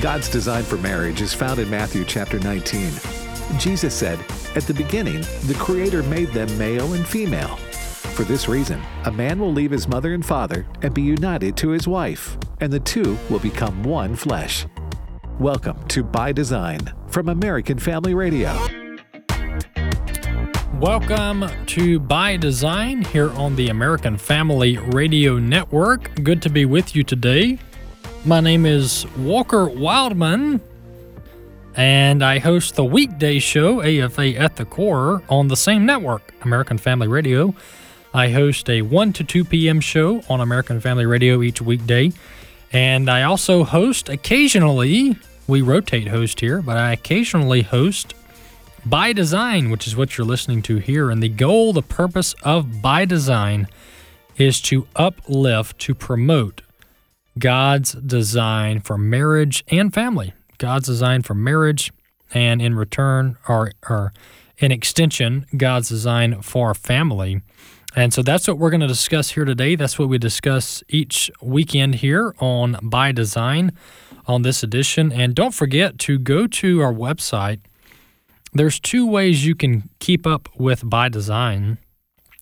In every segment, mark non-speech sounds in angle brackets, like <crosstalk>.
God's design for marriage is found in Matthew chapter 19. Jesus said, At the beginning, the Creator made them male and female. For this reason, a man will leave his mother and father and be united to his wife, and the two will become one flesh. Welcome to By Design from American Family Radio. Welcome to By Design here on the American Family Radio Network. Good to be with you today. My name is Walker Wildman, and I host the weekday show, AFA at the Core, on the same network, American Family Radio. I host a 1 to 2 p.m. show on American Family Radio each weekday, and I also host occasionally, we rotate host here, but I occasionally host By Design, which is what you're listening to here. And the goal, the purpose of By Design is to uplift, to promote God's design for marriage and family. God's design for marriage, and in return, or, or in extension, God's design for family. And so that's what we're going to discuss here today. That's what we discuss each weekend here on By Design on this edition. And don't forget to go to our website. There's two ways you can keep up with By Design,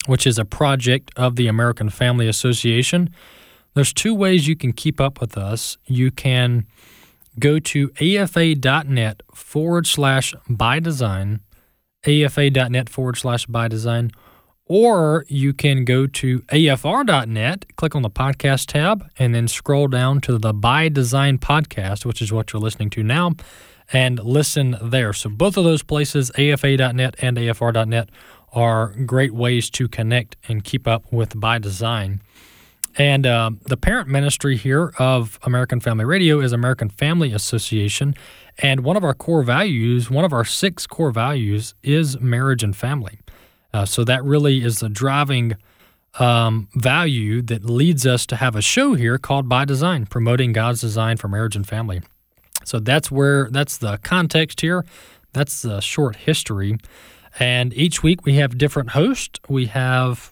which is a project of the American Family Association. There's two ways you can keep up with us. You can go to afa.net forward slash by design, afa.net forward slash by design, or you can go to afr.net, click on the podcast tab, and then scroll down to the By Design podcast, which is what you're listening to now, and listen there. So both of those places, afa.net and afr.net, are great ways to connect and keep up with By Design. And uh, the parent ministry here of American Family Radio is American Family Association. And one of our core values, one of our six core values, is marriage and family. Uh, so that really is the driving um, value that leads us to have a show here called By Design, promoting God's design for marriage and family. So that's where that's the context here. That's the short history. And each week we have different hosts. We have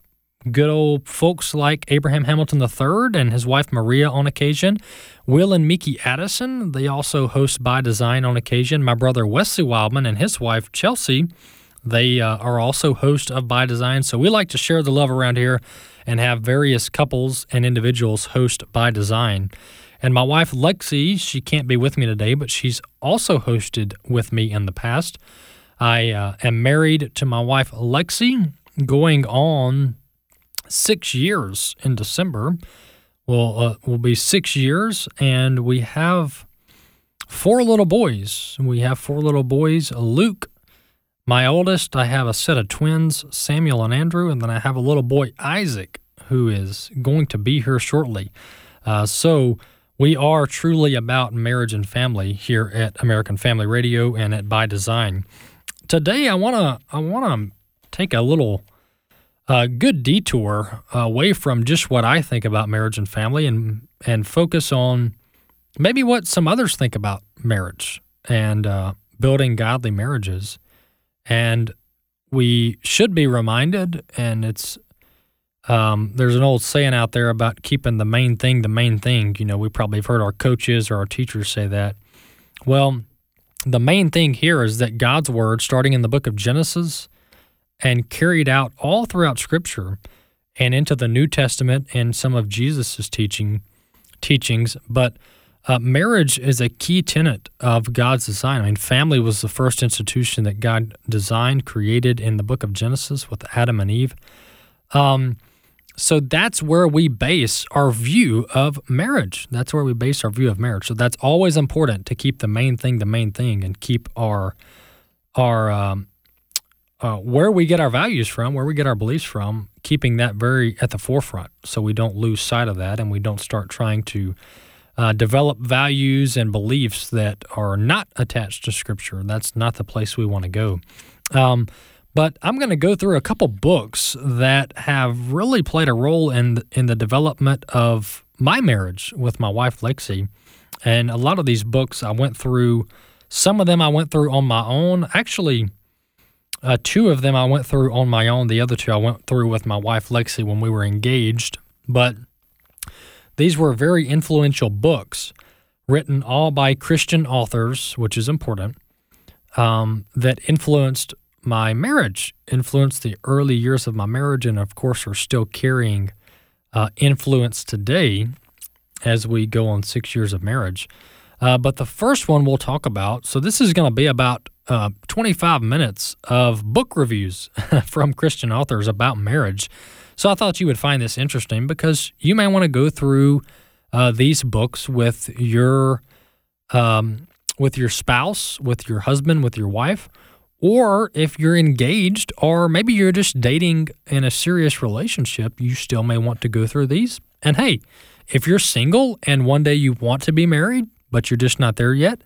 good old folks like Abraham Hamilton III and his wife Maria on occasion, Will and Mickey Addison. They also host By Design on occasion. My brother Wesley Wildman and his wife Chelsea, they uh, are also hosts of By Design. So we like to share the love around here and have various couples and individuals host By Design. And my wife Lexi, she can't be with me today, but she's also hosted with me in the past. I uh, am married to my wife Lexi, going on six years in December. Will uh, will be six years, and we have four little boys. We have four little boys. Luke, my oldest. I have a set of twins, Samuel and Andrew, and then I have a little boy, Isaac, who is going to be here shortly. Uh, so we are truly about marriage and family here at American Family Radio and at By Design. Today, I wanna I wanna take a little a good detour away from just what I think about marriage and family and and focus on maybe what some others think about marriage and uh, building godly marriages. And we should be reminded, and it's um, there's an old saying out there about keeping the main thing the main thing. You know, we probably have heard our coaches or our teachers say that. Well, the main thing here is that God's word, starting in the book of Genesis, and carried out all throughout Scripture and into the New Testament and some of Jesus's teaching teachings. But uh, marriage is a key tenet of God's design. I mean, family was the first institution that God designed, created in the book of Genesis with Adam and Eve. Um, so that's where we base our view of marriage. That's where we base our view of marriage. So that's always important to keep the main thing the main thing and keep our our um, uh, where we get our values from, where we get our beliefs from, keeping that very at the forefront so we don't lose sight of that and we don't start trying to uh, develop values and beliefs that are not attached to Scripture. That's not the place we want to go. Um, but I'm going to go through a couple books that have really played a role in in the development of my marriage with my wife Lexi. And a lot of these books I went through. Some of them I went through on my own. Actually, uh, two of them I went through on my own. The other two I went through with my wife Lexi when we were engaged. But these were very influential books, written all by Christian authors, which is important, um, that influenced my marriage, influenced the early years of my marriage, and of course are still carrying uh, influence today as we go on six years of marriage. Uh, but the first one we'll talk about, so this is going to be about uh, 25 minutes of book reviews <laughs> from Christian authors about marriage. So I thought you would find this interesting because you may want to go through uh, these books with your um, with your spouse, with your husband, with your wife, or if you're engaged, or maybe you're just dating in a serious relationship, you still may want to go through these. And hey, if you're single and one day you want to be married, but you're just not there yet,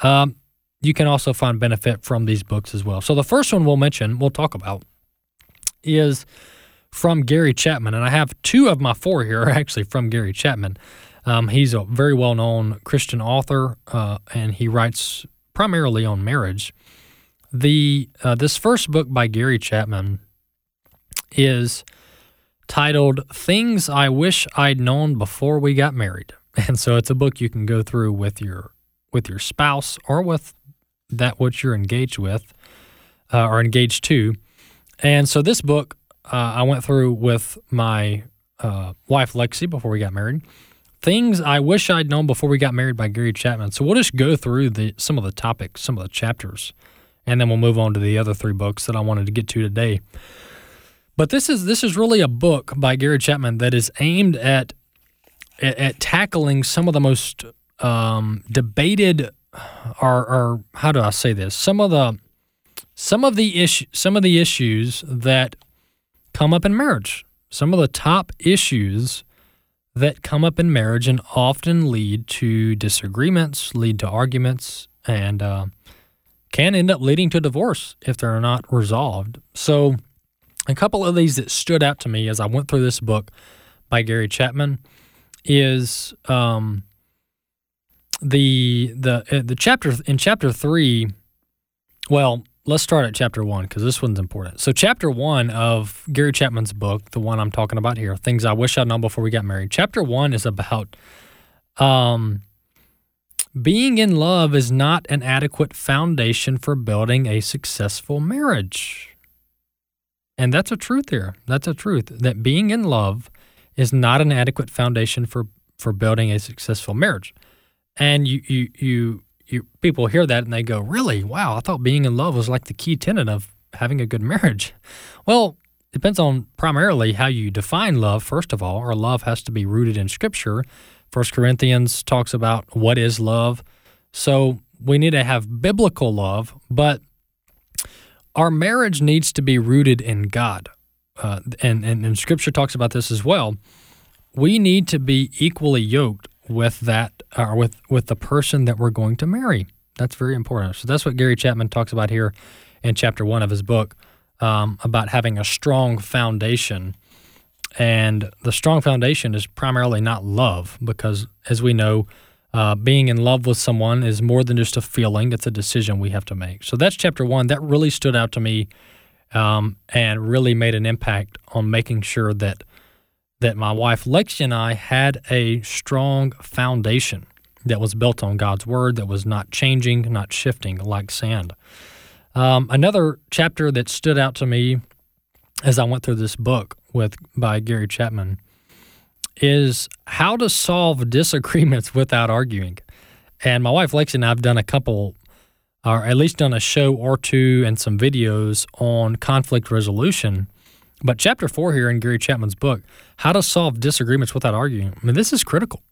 um, you can also find benefit from these books as well. So the first one we'll mention, we'll talk about, is from Gary Chapman, and I have two of my four here are <laughs> actually from Gary Chapman. Um, he's a very well known Christian author, uh, and he writes primarily on marriage. The uh, this first book by Gary Chapman is titled "Things I Wish I'd Known Before We Got Married," <laughs> and so it's a book you can go through with your with your spouse or with that which you're engaged with uh, or engaged to. And so this book uh, I went through with my uh, wife Lexi before we got married. Things I wish I'd known before we got married by Gary Chapman. So we'll just go through the some of the topics, some of the chapters, and then we'll move on to the other three books that I wanted to get to today. But this is this is really a book by Gary Chapman that is aimed at at, at tackling some of the most um, debated, or, or how do I say this? Some of the some of the issue some of the issues that come up in marriage. Some of the top issues that come up in marriage and often lead to disagreements, lead to arguments, and uh, can end up leading to divorce if they're not resolved. So, a couple of these that stood out to me as I went through this book by Gary Chapman is um, the the uh, the chapter in chapter three. Well, let's start at chapter one because this one's important. So, chapter one of Gary Chapman's book, the one I'm talking about here, Things I Wish I'd Known Before We Got Married, chapter one is about um, being in love is not an adequate foundation for building a successful marriage. And that's a truth here. That's a truth that being in love is not an adequate foundation for, for building a successful marriage. And you, you, you, you people hear that and they go, "Really? Wow! I thought being in love was like the key tenet of having a good marriage." <laughs> Well, it depends on primarily how you define love. First of all, our love has to be rooted in Scripture. First Corinthians talks about what is love, so we need to have biblical love, but our marriage needs to be rooted in God, uh, and, and and Scripture talks about this as well. We need to be equally yoked with that or with with the person that we're going to marry. That's very important. So that's what Gary Chapman talks about here in chapter one of his book um, about having a strong foundation. And the strong foundation is primarily not love, because as we know, uh, being in love with someone is more than just a feeling; it's a decision we have to make. So that's chapter one. That really stood out to me, um, and really made an impact on making sure that that my wife Lexi and I had a strong foundation that was built on God's word, that was not changing, not shifting like sand. Um, another chapter that stood out to me as I went through this book with by Gary Chapman is how to solve disagreements <laughs> without arguing. And my wife Lexi and I have done a couple, or at least done a show or two and some videos on conflict resolution. But chapter four here in Gary Chapman's book, How to Solve Disagreements Without Arguing, I mean, this is critical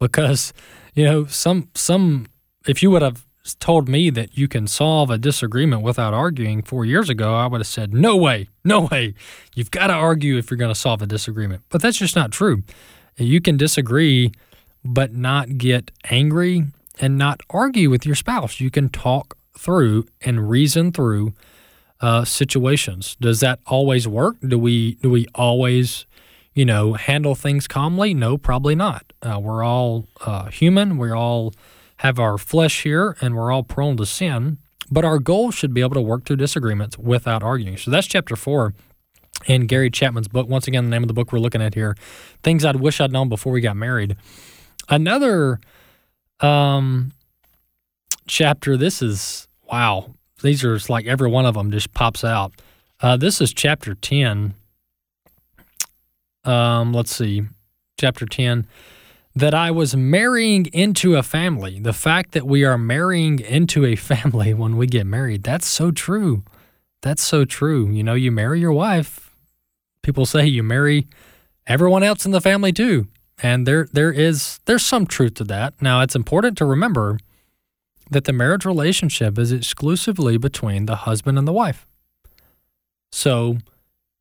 because, you know, some, some, if you would have told me that you can solve a disagreement without arguing four years ago, I would have said, no way, no way. You've got to argue if you're going to solve a disagreement. But that's just not true. You can disagree, but not get angry and not argue with your spouse. You can talk through and reason through uh, situations. Does that always work? Do we do we always, you know, handle things calmly? No, probably not. Uh, we're all uh, human. We all have our flesh here, and we're all prone to sin. But our goal should be able to work through disagreements without arguing. So that's chapter four in Gary Chapman's book. Once again, the name of the book we're looking at here, "Things I'd Wish I'd Known Before We Got Married." Another um, chapter. This is wow. These are like every one of them just pops out. Uh, this is chapter ten. Um, let's see, chapter ten. That I was marrying into a family. The fact that we are marrying into a <laughs> family when we get married, that's so true. That's so true. You know, you marry your wife. People say you marry everyone else in the family too. And there there is there's some truth to that. Now, it's important to remember that the marriage relationship is exclusively between the husband and the wife. So,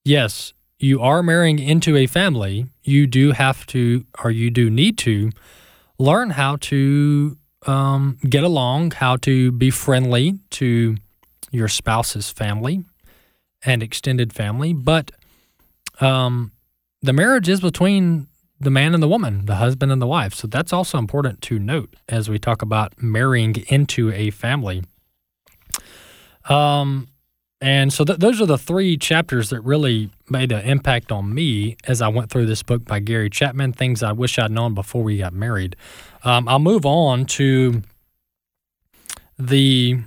yes, you are marrying into a family. You do have to, or you do need to, learn how to um, get along, how to be friendly to your spouse's family and extended family. But um, the marriage is between the man and the woman, the husband and the wife. So that's also important to note as we talk about marrying into a family. Um, and so th- those are the three chapters that really made an impact on me as I went through this book by Gary Chapman, things I wish I'd known before we got married. Um, I'll move on to the.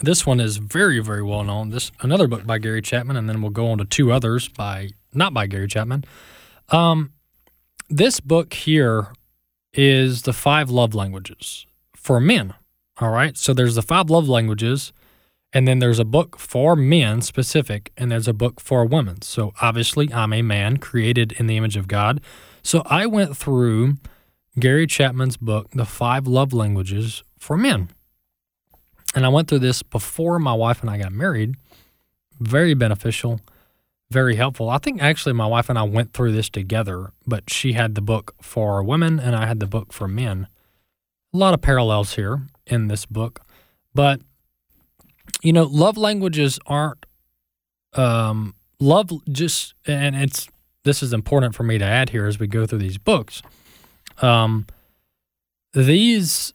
This one is very, very well known. This another book by Gary Chapman, and then we'll go on to two others by not by Gary Chapman. Um, this book here is the five love languages for men. All right. So there's the five love languages, and then there's a book for men specific, and there's a book for women. So obviously, I'm a man created in the image of God. So I went through Gary Chapman's book, The Five Love Languages for Men. And I went through this before my wife and I got married. Very beneficial very helpful. I think actually my wife and I went through this together, but she had the book for women and I had the book for men. A lot of parallels here in this book, but you know, love languages aren't um, love just and it's this is important for me to add here as we go through these books. Um, these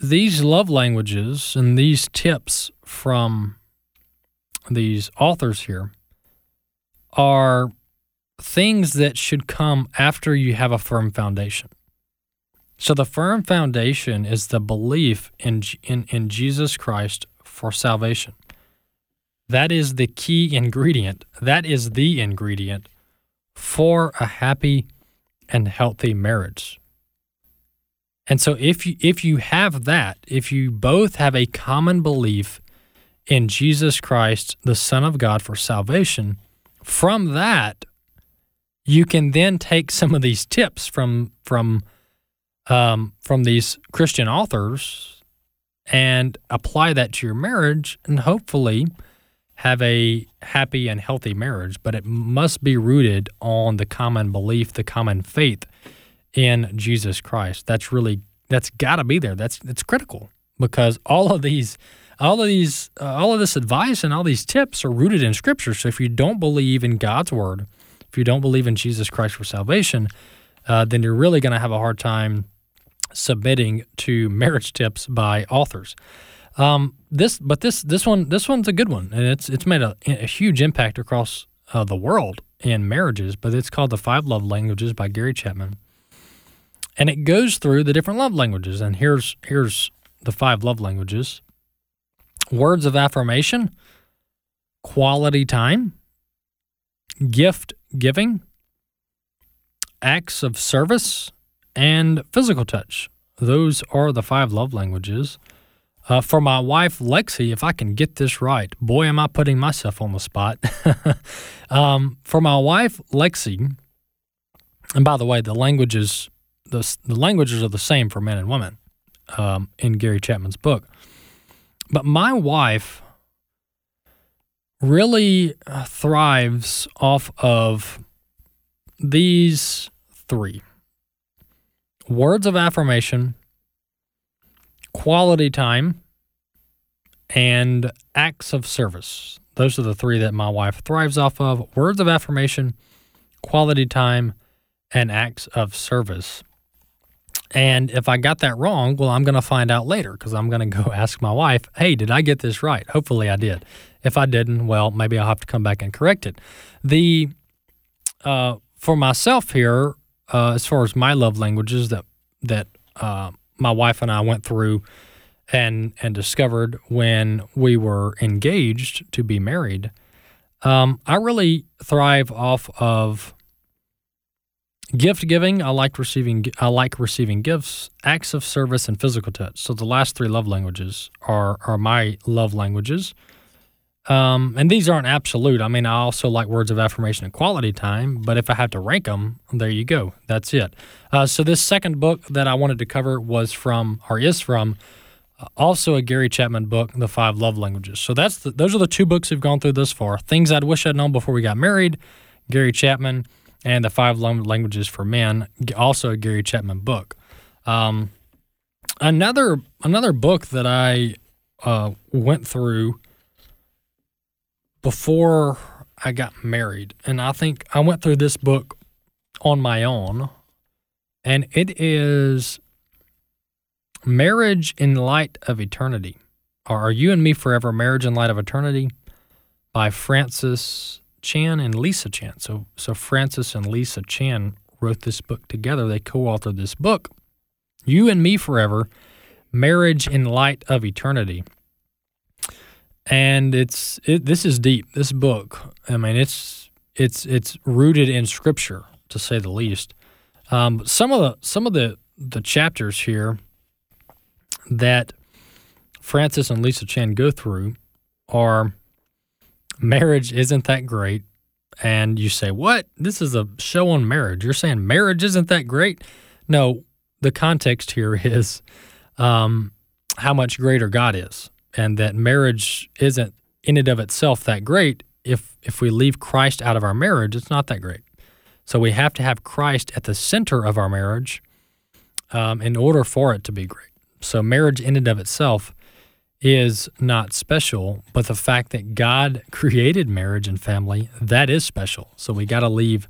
these love languages and these tips from these authors here are things that should come after you have a firm foundation. So the firm foundation is the belief in, in, in Jesus Christ for salvation. That is the key ingredient. That is the ingredient for a happy and healthy marriage. And so if you if you have that, if you both have a common belief in Jesus Christ, the Son of God for salvation, from that, you can then take some of these tips from from um, from these Christian authors and apply that to your marriage, and hopefully have a happy and healthy marriage. But it must be rooted on the common belief, the common faith in Jesus Christ. That's really that's got to be there. That's it's critical because all of these all of these uh, all of this advice and all these tips are rooted in scripture. So if you don't believe in god's word if you don't believe in jesus christ for salvation uh, then you're really going to have a hard time submitting to <laughs> marriage tips by authors. Um, this but this this one this one's a good one and it's it's made a, a huge impact across uh, the world in marriages but it's called the five love languages by gary chapman. And it goes through the different love languages and here's here's the five love languages words of affirmation, quality time, gift giving, acts of service, and physical touch. Those are the five love languages. Uh, for my wife, Lexi, if I can get this right, boy, am I putting myself on the spot. <laughs> um, for my wife, Lexi, and by the way, the languages, the, the languages are the same for men and women um, in Gary Chapman's book. But my wife really uh, thrives off of these three words of affirmation, quality time, and acts of service. Those are the three that my wife thrives off of words of affirmation, quality time, and acts of service. And if I got that wrong, well, I'm going to find out later because I'm going <laughs> to go ask my wife, hey, did I get this right? Hopefully I did. If I didn't, well, maybe I'll have to come back and correct it. The uh, for myself here, uh, as far as my love languages that that uh, my wife and I went through and and discovered when we were engaged to be married. Um, I really thrive off of gift giving. I like receiving. I like receiving gifts, acts of service, and physical touch. So the last three love languages are are my love languages. Um, and these aren't absolute. I mean, I also like words of affirmation and quality time, but if I have to rank them, there you go. That's it. Uh, so, this second book that I wanted to cover was from, or is from, uh, also a Gary Chapman book, The Five Love Languages. So, that's the, those are the two books we've gone through this far Things I'd Wish I'd Known Before We Got Married, Gary Chapman, and The Five Languages for Men, also a Gary Chapman book. Um, another, another book that I uh, went through before I got married. And I think I went through this book on my own. And it is Marriage in Light of Eternity. Are You and Me Forever Marriage in Light of Eternity by Francis Chan and Lisa Chan. So, so Francis and Lisa Chan wrote this book together. They co authored this book, You and Me Forever Marriage in Light of Eternity and it's it, this is deep. This book, I mean, it's it's it's rooted in scripture to say the least. Um, some of the some of the the chapters here that Francis and Lisa Chan go through are marriage isn't that great, and you say, "What? This is a show on marriage." You're saying marriage isn't that great? No, the context here <laughs> is um, how much greater God is and that marriage isn't in and of itself that great. If if we leave Christ out of our marriage, it's not that great. So we have to have Christ at the center of our marriage um, in order for it to be great. So marriage in and of itself is not special, but the fact that God created marriage and family that is special. So we got to leave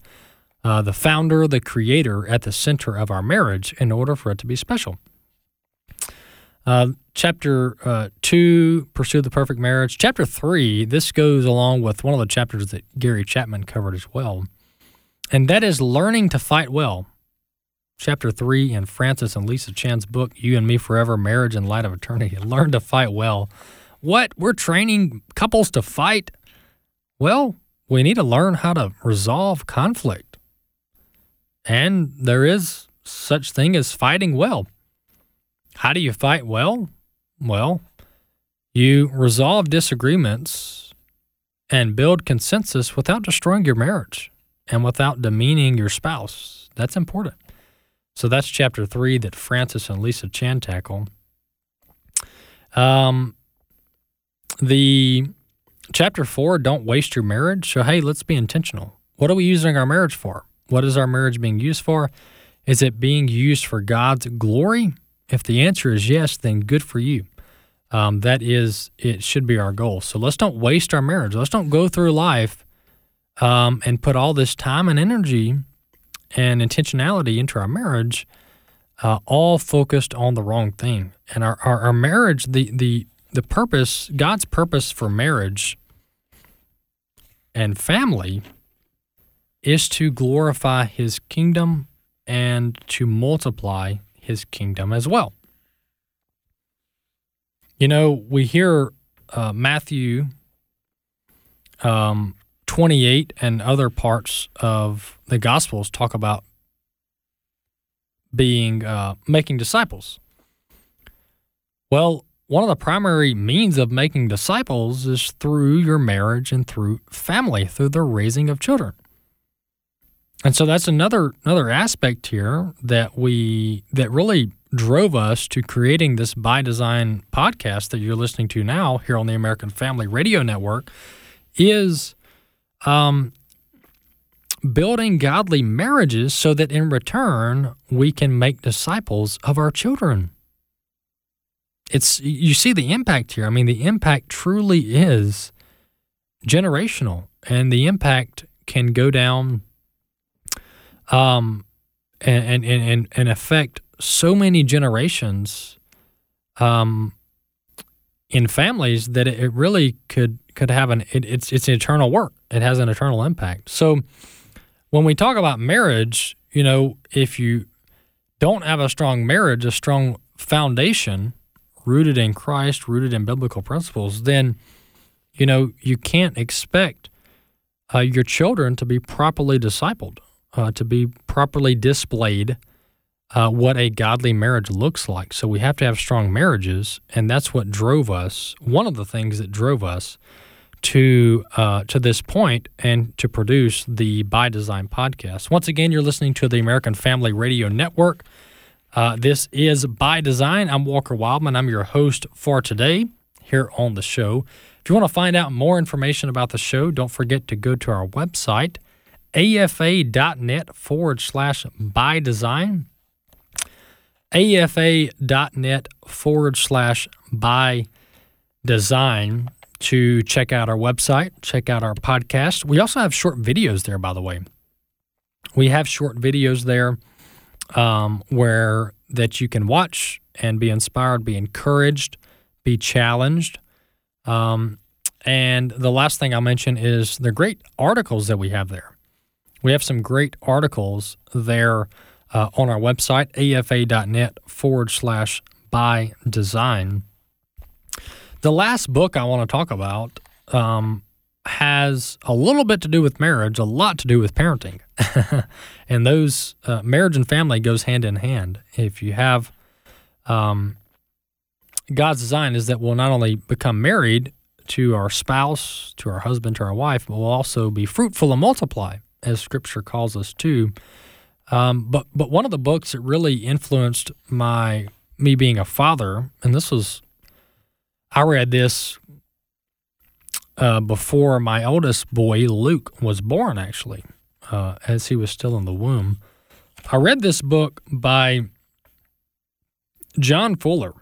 uh, the founder, the creator, at the center of our marriage in order for it to be special. Uh, chapter uh, two, Pursue the Perfect Marriage. Chapter three, this goes along with one of the chapters that Gary Chapman covered as well, and that is Learning to Fight Well. Chapter three in Francis and Lisa Chan's book, You and Me Forever Marriage in Light of Eternity. Learn to fight well. What? We're training couples to fight? Well, we need to learn how to resolve conflict. And there is such thing as fighting well. How do you fight well? Well, you resolve disagreements and build consensus without destroying your marriage and without demeaning your spouse. That's important. So that's chapter three that Francis and Lisa Chan tackle. Um, the chapter four, don't waste your marriage. So, hey, let's be intentional. What are we using our marriage for? What is our marriage being used for? Is it being used for God's glory if the answer is yes, then good for you. Um, that is, it should be our goal. So let's don't waste our marriage. Let's don't go through life um, and put all this time and energy and intentionality into our marriage, uh, all focused on the wrong thing. And our, our, our marriage, the, the, the purpose, God's purpose for marriage and family is to glorify his kingdom and to multiply his kingdom as well. You know, we hear uh, Matthew um, 28 and other parts of the Gospels talk about being uh, making disciples. Well, one of the primary means of making disciples is through your marriage and through family, through the raising of children. And so that's another another aspect here that we that really drove us to creating this by design podcast that you're listening to now here on the American Family Radio Network is um, building godly marriages so that in return we can make disciples of our children. It's you see the impact here. I mean, the impact truly is generational, and the impact can go down um, and, and, and, and affect so many generations um, in families that it, really could could have an it, it's it's an eternal work. It has an eternal impact. So when we talk about marriage, you know, if you don't have a strong marriage, a strong foundation rooted in Christ, rooted in biblical principles, then you know you can't expect uh, your children to be properly discipled, uh, to be properly displayed. Uh, what a godly marriage looks like. So we have to have strong marriages, and that's what drove us. One of the things that drove us to uh, to this point and to produce the By Design podcast. Once again, you're listening to the American Family Radio Network. Uh, this is By Design. I'm Walker Wildman. I'm your host for today here on the show. If you want to find out more information about the show, don't forget to go to our website, afa.net forward slash by design. afa.net forward slash by design to check out our website, check out our podcast. We also have short videos there, by the way. We have short videos there um, where that you can watch and be inspired, be encouraged, be challenged. Um, and the last thing I'll mention is the great articles that we have there. We have some great articles there uh, on our website, afa.net forward slash by design. The last book I want to talk about um, has a little bit to do with marriage, a lot to do with parenting. <laughs> and those uh, marriage and family goes hand in hand. If you have um, God's design is that we'll not only become married to our spouse, to our husband, to our wife, but we'll also be fruitful and multiply, as Scripture calls us to. Um, but but one of the books that really influenced my me being a father, and this was I read this uh, before my oldest boy, Luke, was born, actually, uh, as he was still in the womb. I read this book by John Fuller.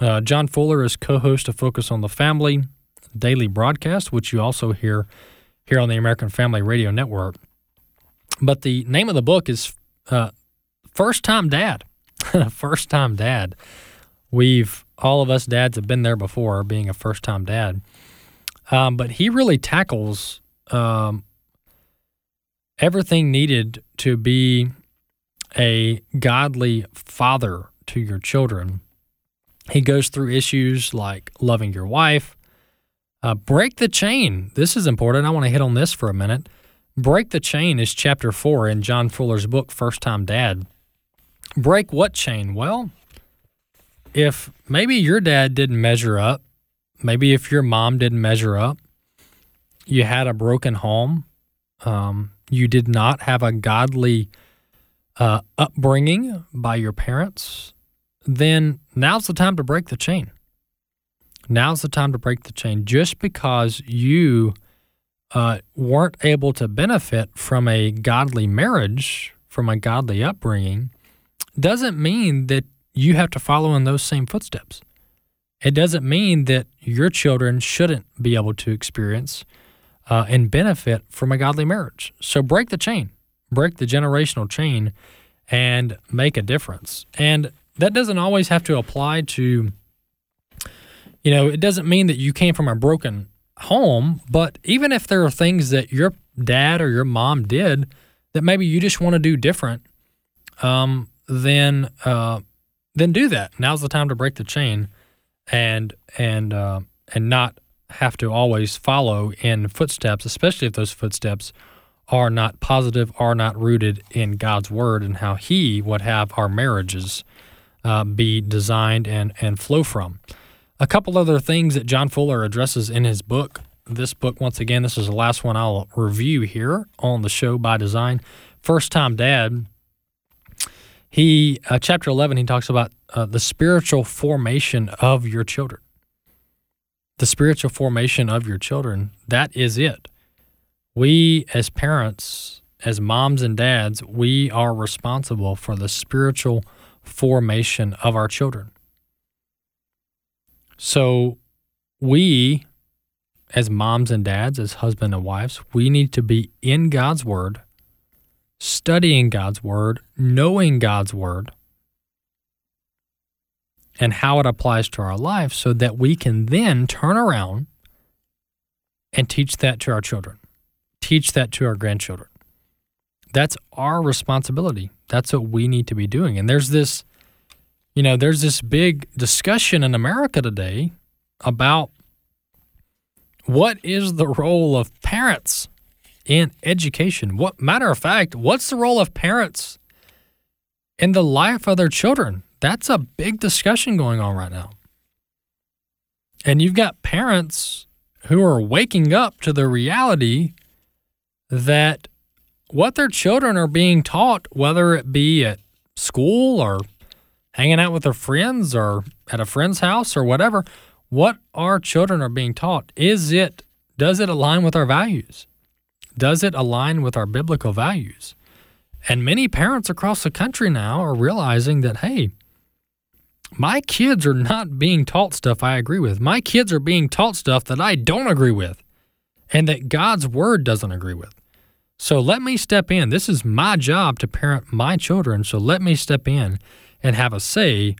Uh, John Fuller is co host of Focus on the Family daily broadcast, which you also hear here on the American Family Radio Network. But the name of the book is uh, First Time Dad. <laughs> First Time Dad. We've all of us dads have been there before, being a first time dad. Um, but he really tackles um, everything needed to be a godly father to your children. He goes through issues like loving your wife, uh, break the chain. This is important. I want to hit on this for a minute. Break the chain is chapter four in John Fuller's book, First Time Dad. Break what chain? Well, if maybe your dad didn't measure up, maybe if your mom didn't measure up, you had a broken home, um, you did not have a godly uh, upbringing by your parents, then now's the time to break the chain. Now's the time to break the chain. Just because you uh, weren't able to benefit from a godly marriage, from a godly upbringing, doesn't mean that you have to follow in those same footsteps. It doesn't mean that your children shouldn't be able to experience uh, and benefit from a godly marriage. So break the chain, break the generational chain, and make a difference. And that doesn't always have to apply to, you know, it doesn't mean that you came from a broken home, but even if there are things that your dad or your mom did that maybe you just want to do different, um, then uh, then do that. Now's the time to break the chain, and and uh, and not have to always follow in footsteps, especially if those footsteps are not positive, are not rooted in God's word and how He would have our marriages uh, be designed and and flow from. A couple other things that John Fuller addresses in his book. This book, once again, this is the last one I'll review here on the show by design. First time dad he uh, chapter 11 he talks about uh, the spiritual formation of your children. The spiritual formation of your children that is it. We as parents as moms and dads we are responsible for the spiritual formation of our children. So we as moms and dads as husband and wives we need to be in god's word studying God's Word, knowing God's Word, and how it applies to our life so that we can then turn around and teach that to our children, teach that to our grandchildren. That's our responsibility. That's what we need to be doing. And there's this, you know, there's this big discussion in America today about what is the role of parents in education? What matter of fact, what's the role of parents in the life of their children? That's a big discussion going on right now. And you've got parents who are waking up to the reality that what their children are being taught, whether it be at school or hanging out with their friends or at a friend's house or whatever, what our children are being taught, is it, does it align with our values? Does it align with our biblical values? And many parents across the country now are realizing that, hey, my kids are not being taught stuff I agree with. My kids are being taught stuff that I don't agree with and that God's word doesn't agree with. So let me step in. This is my job to parent my children. So let me step in and have a say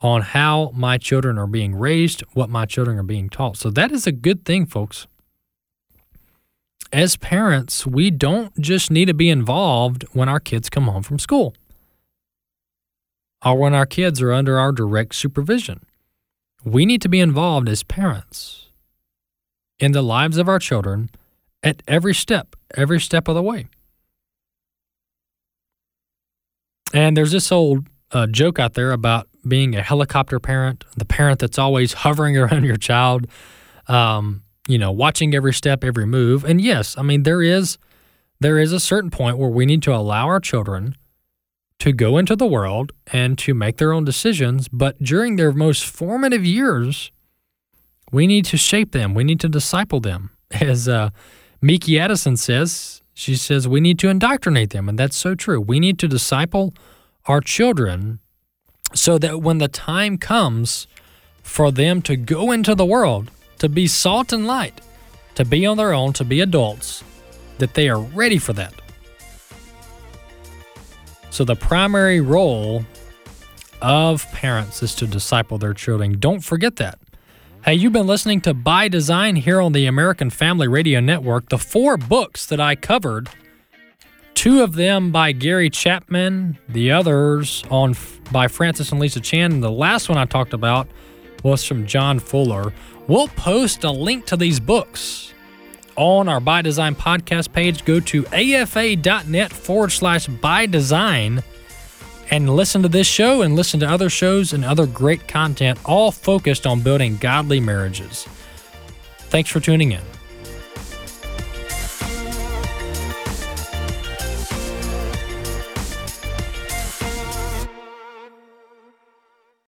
on how my children are being raised, what my children are being taught. So that is a good thing, folks. As parents, we don't just need to be involved when our kids come home from school or when our kids are under our direct supervision. We need to be involved as parents in the lives of our children at every step, every step of the way. And there's this old uh, joke out there about being a helicopter parent, the parent that's always hovering around your child, um, you know, watching every step, every move. And yes, I mean there is there is a certain point where we need to allow our children to go into the world and to make their own decisions. But during their most formative years, we need to shape them. We need to disciple them. <laughs> As uh, Miki Addison says, she says, we need to indoctrinate them. And that's so true. We need to disciple our children so that when the time comes for them to go into the world, to be salt and light, to be on their own, to be adults, that they are ready for that. So, the primary role of parents is to disciple their children. Don't forget that. Hey, you've been listening to By Design here on the American Family Radio Network. The four books that I covered, two of them by Gary Chapman, the others on by Francis and Lisa Chan, and the last one I talked about was from John Fuller. We'll post a link to these books on our By Design podcast page. Go to afa.net forward slash by design and listen to this show and listen to other shows and other great content, all focused on building godly marriages. Thanks for tuning in.